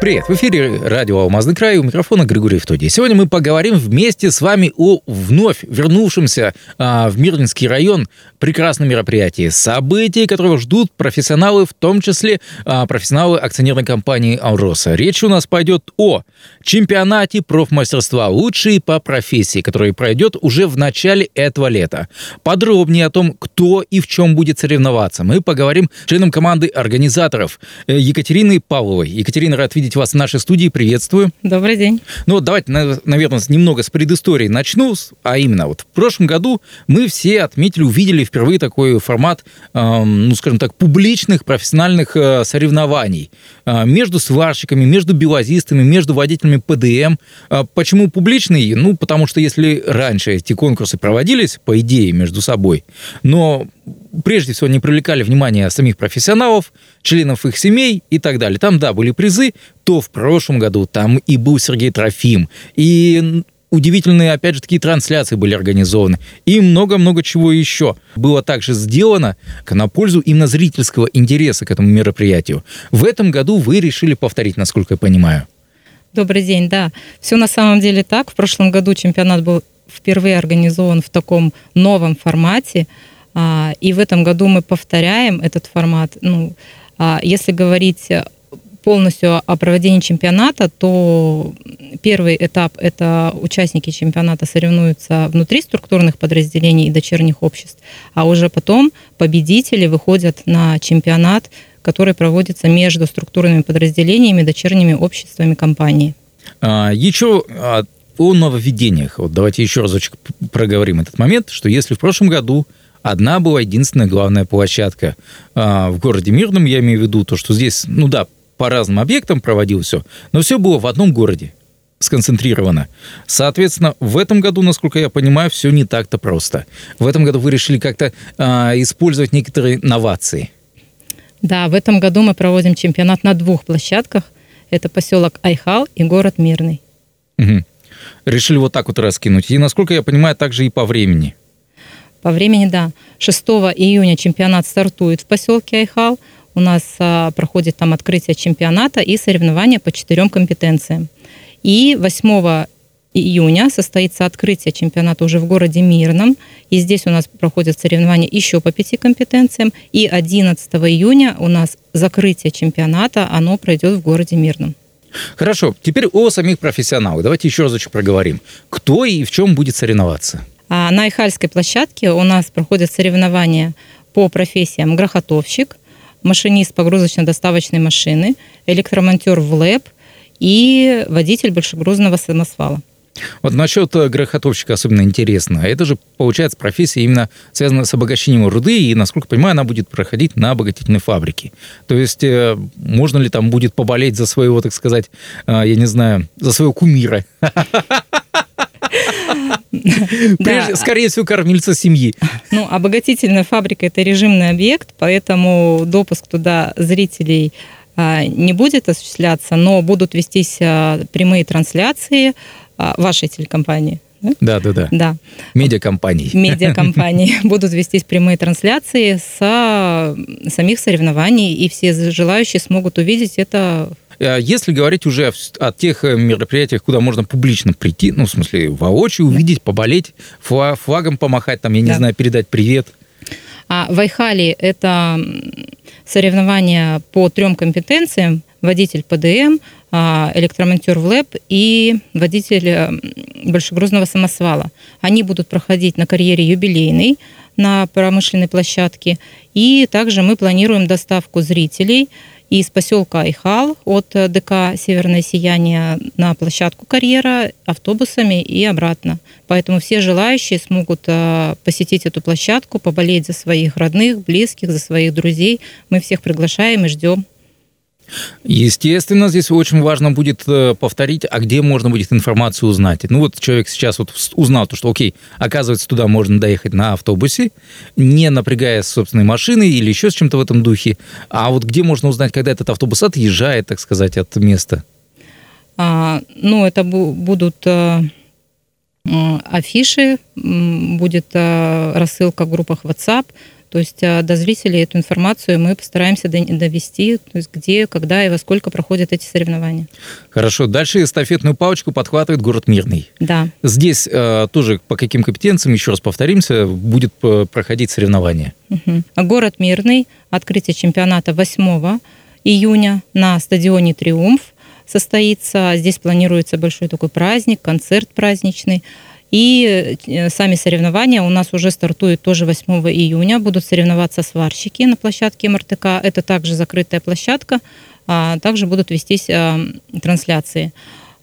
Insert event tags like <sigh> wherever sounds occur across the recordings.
Привет, в эфире радио «Алмазный край», у микрофона Григорий Втодий. Сегодня мы поговорим вместе с вами о вновь вернувшемся а, в Мирнинский район прекрасном мероприятии. Событии, которого ждут профессионалы, в том числе а, профессионалы акционерной компании «Алроса». Речь у нас пойдет о чемпионате профмастерства «Лучшие по профессии», который пройдет уже в начале этого лета. Подробнее о том, кто и в чем будет соревноваться, мы поговорим с членом команды организаторов э, Екатериной Павловой. Екатерина, рад видеть вас в нашей студии. Приветствую. Добрый день. Ну вот давайте, наверное, немного с предыстории начну. А именно, вот в прошлом году мы все отметили, увидели впервые такой формат, э, ну, скажем так, публичных профессиональных э, соревнований э, между сварщиками, между белазистами, между водителями ПДМ. Э, почему публичный? Ну, потому что если раньше эти конкурсы проводились, по идее, между собой, но прежде всего не привлекали внимание самих профессионалов, членов их семей и так далее. Там, да, были призы, то в прошлом году там и был Сергей Трофим, и удивительные, опять же, такие трансляции были организованы. И много-много чего еще было также сделано на пользу именно зрительского интереса к этому мероприятию. В этом году вы решили повторить, насколько я понимаю. Добрый день, да. Все на самом деле так. В прошлом году чемпионат был впервые организован в таком новом формате. А, и в этом году мы повторяем этот формат. Ну, а, если говорить полностью о проведении чемпионата, то первый этап – это участники чемпионата соревнуются внутри структурных подразделений и дочерних обществ, а уже потом победители выходят на чемпионат, который проводится между структурными подразделениями дочерними обществами компании. А, еще о нововведениях. Вот давайте еще разочек проговорим этот момент, что если в прошлом году одна была единственная главная площадка а, в городе Мирном, я имею в виду то, что здесь, ну да, по разным объектам проводил все, но все было в одном городе сконцентрировано. Соответственно, в этом году, насколько я понимаю, все не так-то просто. В этом году вы решили как-то э, использовать некоторые новации. Да, в этом году мы проводим чемпионат на двух площадках. Это поселок Айхал и город Мирный. Угу. Решили вот так вот раскинуть. И, насколько я понимаю, также и по времени. По времени, да. 6 июня чемпионат стартует в поселке Айхал. У нас а, проходит там открытие чемпионата и соревнования по четырем компетенциям. И 8 июня состоится открытие чемпионата уже в городе Мирном. И здесь у нас проходят соревнования еще по пяти компетенциям. И 11 июня у нас закрытие чемпионата, оно пройдет в городе Мирном. Хорошо, теперь о самих профессионалах. Давайте еще разочек проговорим. Кто и в чем будет соревноваться? А на Ихальской площадке у нас проходят соревнования по профессиям грохотовщик, машинист погрузочно-доставочной машины, электромонтер в ЛЭП и водитель большегрузного самосвала. Вот насчет э, грохотовщика особенно интересно. Это же, получается, профессия именно связана с обогащением руды, и, насколько понимаю, она будет проходить на обогатительной фабрике. То есть э, можно ли там будет поболеть за своего, так сказать, э, я не знаю, за своего кумира? <laughs> Прежде, скорее всего, кормильца семьи. Ну, обогатительная фабрика – это режимный объект, поэтому допуск туда зрителей а, не будет осуществляться, но будут вестись а, прямые трансляции а, вашей телекомпании. Да, да, да. Да. Медиакомпании. Медиакомпании. <laughs> Будут вестись прямые трансляции с самих соревнований, и все желающие смогут увидеть это а если говорить уже о, тех э, мероприятиях, куда можно публично прийти, ну, в смысле, воочию увидеть, поболеть, флагом помахать, там, я не да. знаю, передать привет. А в Айхале это соревнования по трем компетенциям. Водитель ПДМ, а, электромонтер в ЛЭП и водитель э, большегрузного самосвала. Они будут проходить на карьере юбилейной на промышленной площадке. И также мы планируем доставку зрителей – из поселка Айхал от э, ДК «Северное сияние» на площадку карьера автобусами и обратно. Поэтому все желающие смогут э, посетить эту площадку, поболеть за своих родных, близких, за своих друзей. Мы всех приглашаем и ждем. Естественно, здесь очень важно будет э, повторить, а где можно будет информацию узнать. Ну вот человек сейчас вот узнал то, что, окей, оказывается, туда можно доехать на автобусе, не напрягая собственной машины или еще с чем-то в этом духе. А вот где можно узнать, когда этот автобус отъезжает, так сказать, от места? А, Ну, это будут э, афиши, будет рассылка в группах WhatsApp, то есть а, до зрителей эту информацию мы постараемся довести, то есть где, когда и во сколько проходят эти соревнования. Хорошо. Дальше эстафетную палочку подхватывает город Мирный. Да. Здесь э, тоже по каким компетенциям, еще раз повторимся, будет э, проходить соревнование? Угу. Город Мирный, открытие чемпионата 8 июня на стадионе «Триумф» состоится. Здесь планируется большой такой праздник, концерт праздничный. И э, сами соревнования у нас уже стартуют тоже 8 июня. Будут соревноваться сварщики на площадке МРТК. Это также закрытая площадка. А также будут вестись а, трансляции.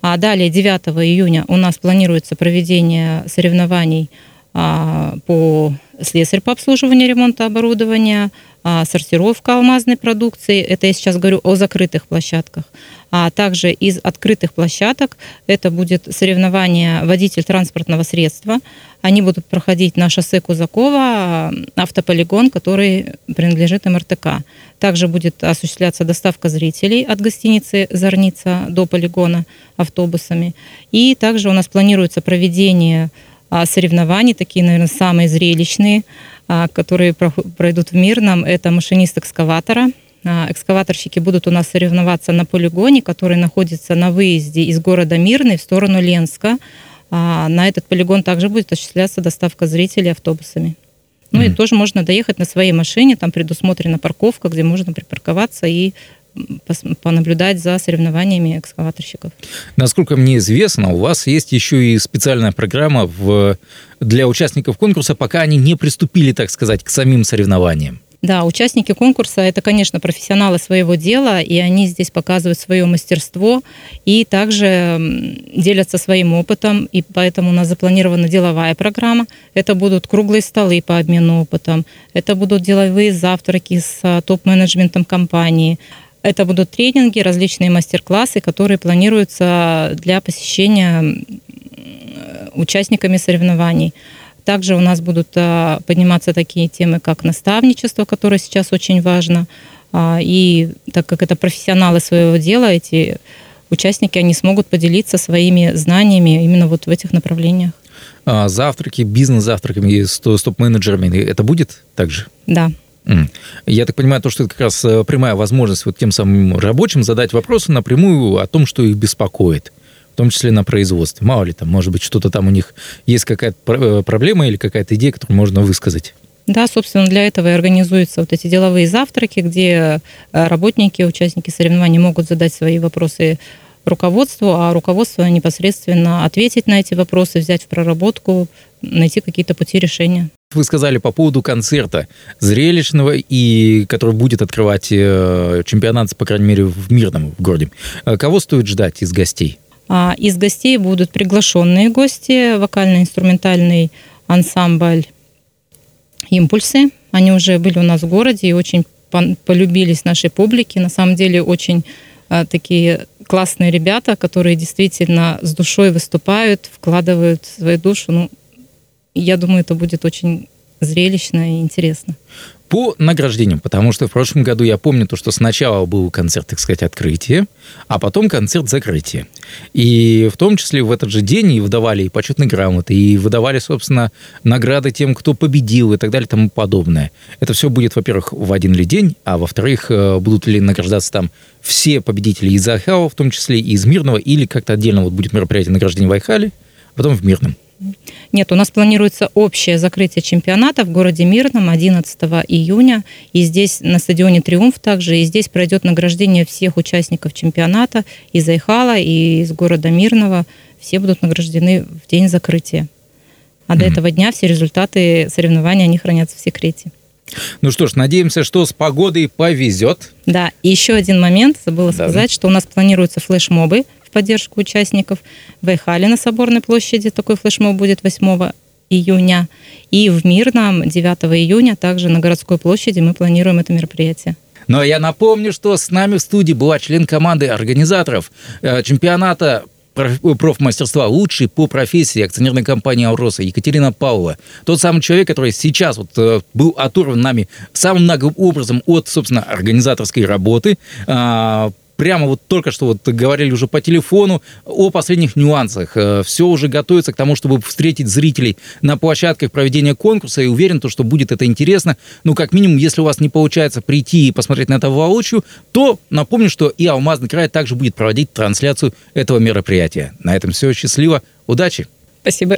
А далее 9 июня у нас планируется проведение соревнований по слесарь по обслуживанию ремонта оборудования, а, сортировка алмазной продукции. Это я сейчас говорю о закрытых площадках. А также из открытых площадок это будет соревнование водитель транспортного средства. Они будут проходить на шоссе Кузакова, автополигон, который принадлежит МРТК. Также будет осуществляться доставка зрителей от гостиницы «Зорница» до полигона автобусами. И также у нас планируется проведение а, соревнований, такие, наверное, самые зрелищные, а, которые пройдут в Мирном. Это машинист экскаватора. А, экскаваторщики будут у нас соревноваться на полигоне, который находится на выезде из города Мирный в сторону Ленска. На этот полигон также будет осуществляться доставка зрителей автобусами. Ну mm. и тоже можно доехать на своей машине, там предусмотрена парковка, где можно припарковаться и понаблюдать за соревнованиями экскаваторщиков. Насколько мне известно, у вас есть еще и специальная программа в, для участников конкурса, пока они не приступили, так сказать, к самим соревнованиям. Да, участники конкурса это, конечно, профессионалы своего дела, и они здесь показывают свое мастерство и также делятся своим опытом, и поэтому у нас запланирована деловая программа. Это будут круглые столы по обмену опытом, это будут деловые завтраки с а, топ-менеджментом компании, это будут тренинги, различные мастер-классы, которые планируются для посещения участниками соревнований. Также у нас будут а, подниматься такие темы, как наставничество, которое сейчас очень важно. А, и так как это профессионалы своего дела, эти участники, они смогут поделиться своими знаниями именно вот в этих направлениях. А завтраки, бизнес-завтраками с топ-менеджерами, это будет также? Да. Я так понимаю, то, что это как раз э, прямая возможность вот тем самым рабочим задать вопросы напрямую о том, что их беспокоит в том числе на производстве. Мало ли там, может быть, что-то там у них есть какая-то э, проблема или какая-то идея, которую можно высказать. Да, собственно, для этого и организуются вот эти деловые завтраки, где э, работники, участники соревнований могут задать свои вопросы руководству, а руководство непосредственно ответить на эти вопросы, взять в проработку, найти какие-то пути решения. Вы сказали по поводу концерта зрелищного, и который будет открывать э, чемпионат, по крайней мере, в Мирном в городе. Э, кого стоит ждать из гостей? А, из гостей будут приглашенные гости, вокально-инструментальный ансамбль «Импульсы». Они уже были у нас в городе и очень полюбились нашей публике. На самом деле очень а, такие классные ребята, которые действительно с душой выступают, вкладывают свою душу. Ну, я думаю, это будет очень зрелищно и интересно. По награждениям, потому что в прошлом году я помню то, что сначала был концерт, так сказать, открытия, а потом концерт закрытия. И в том числе в этот же день и выдавали и почетные грамоты, и выдавали, собственно, награды тем, кто победил и так далее и тому подобное. Это все будет, во-первых, в один ли день, а во-вторых, э, будут ли награждаться там все победители из Ахава, в том числе и из Мирного, или как-то отдельно вот будет мероприятие награждения в Айхале, а потом в Мирном. Нет, у нас планируется общее закрытие чемпионата в городе Мирном 11 июня. И здесь на стадионе «Триумф» также. И здесь пройдет награждение всех участников чемпионата из Айхала и из города Мирного. Все будут награждены в день закрытия. А до этого дня все результаты соревнований, они хранятся в секрете. Ну что ж, надеемся, что с погодой повезет. Да, и еще один момент, забыла да. сказать, что у нас планируются флешмобы поддержку участников. В Айхале на Соборной площади такой флешмоб будет 8 июня. И в Мирном 9 июня также на городской площади мы планируем это мероприятие. Но я напомню, что с нами в студии была член команды организаторов э, чемпионата профмастерства лучший по профессии акционерной компании «Ауроса» Екатерина Павлова. Тот самый человек, который сейчас вот э, был оторван нами самым многим образом от, собственно, организаторской работы, а, прямо вот только что вот говорили уже по телефону о последних нюансах. Э, Все уже готовится к тому, чтобы встретить зрителей на площадках проведения конкурса, и уверен, то, что будет это интересно. Ну, как минимум, если у вас не получается прийти и посмотреть на это воочию, то напомню, что и Алмазный край также будет проводить трансляцию этого мероприятия. На этом все. Счастливо. Удачи! Спасибо.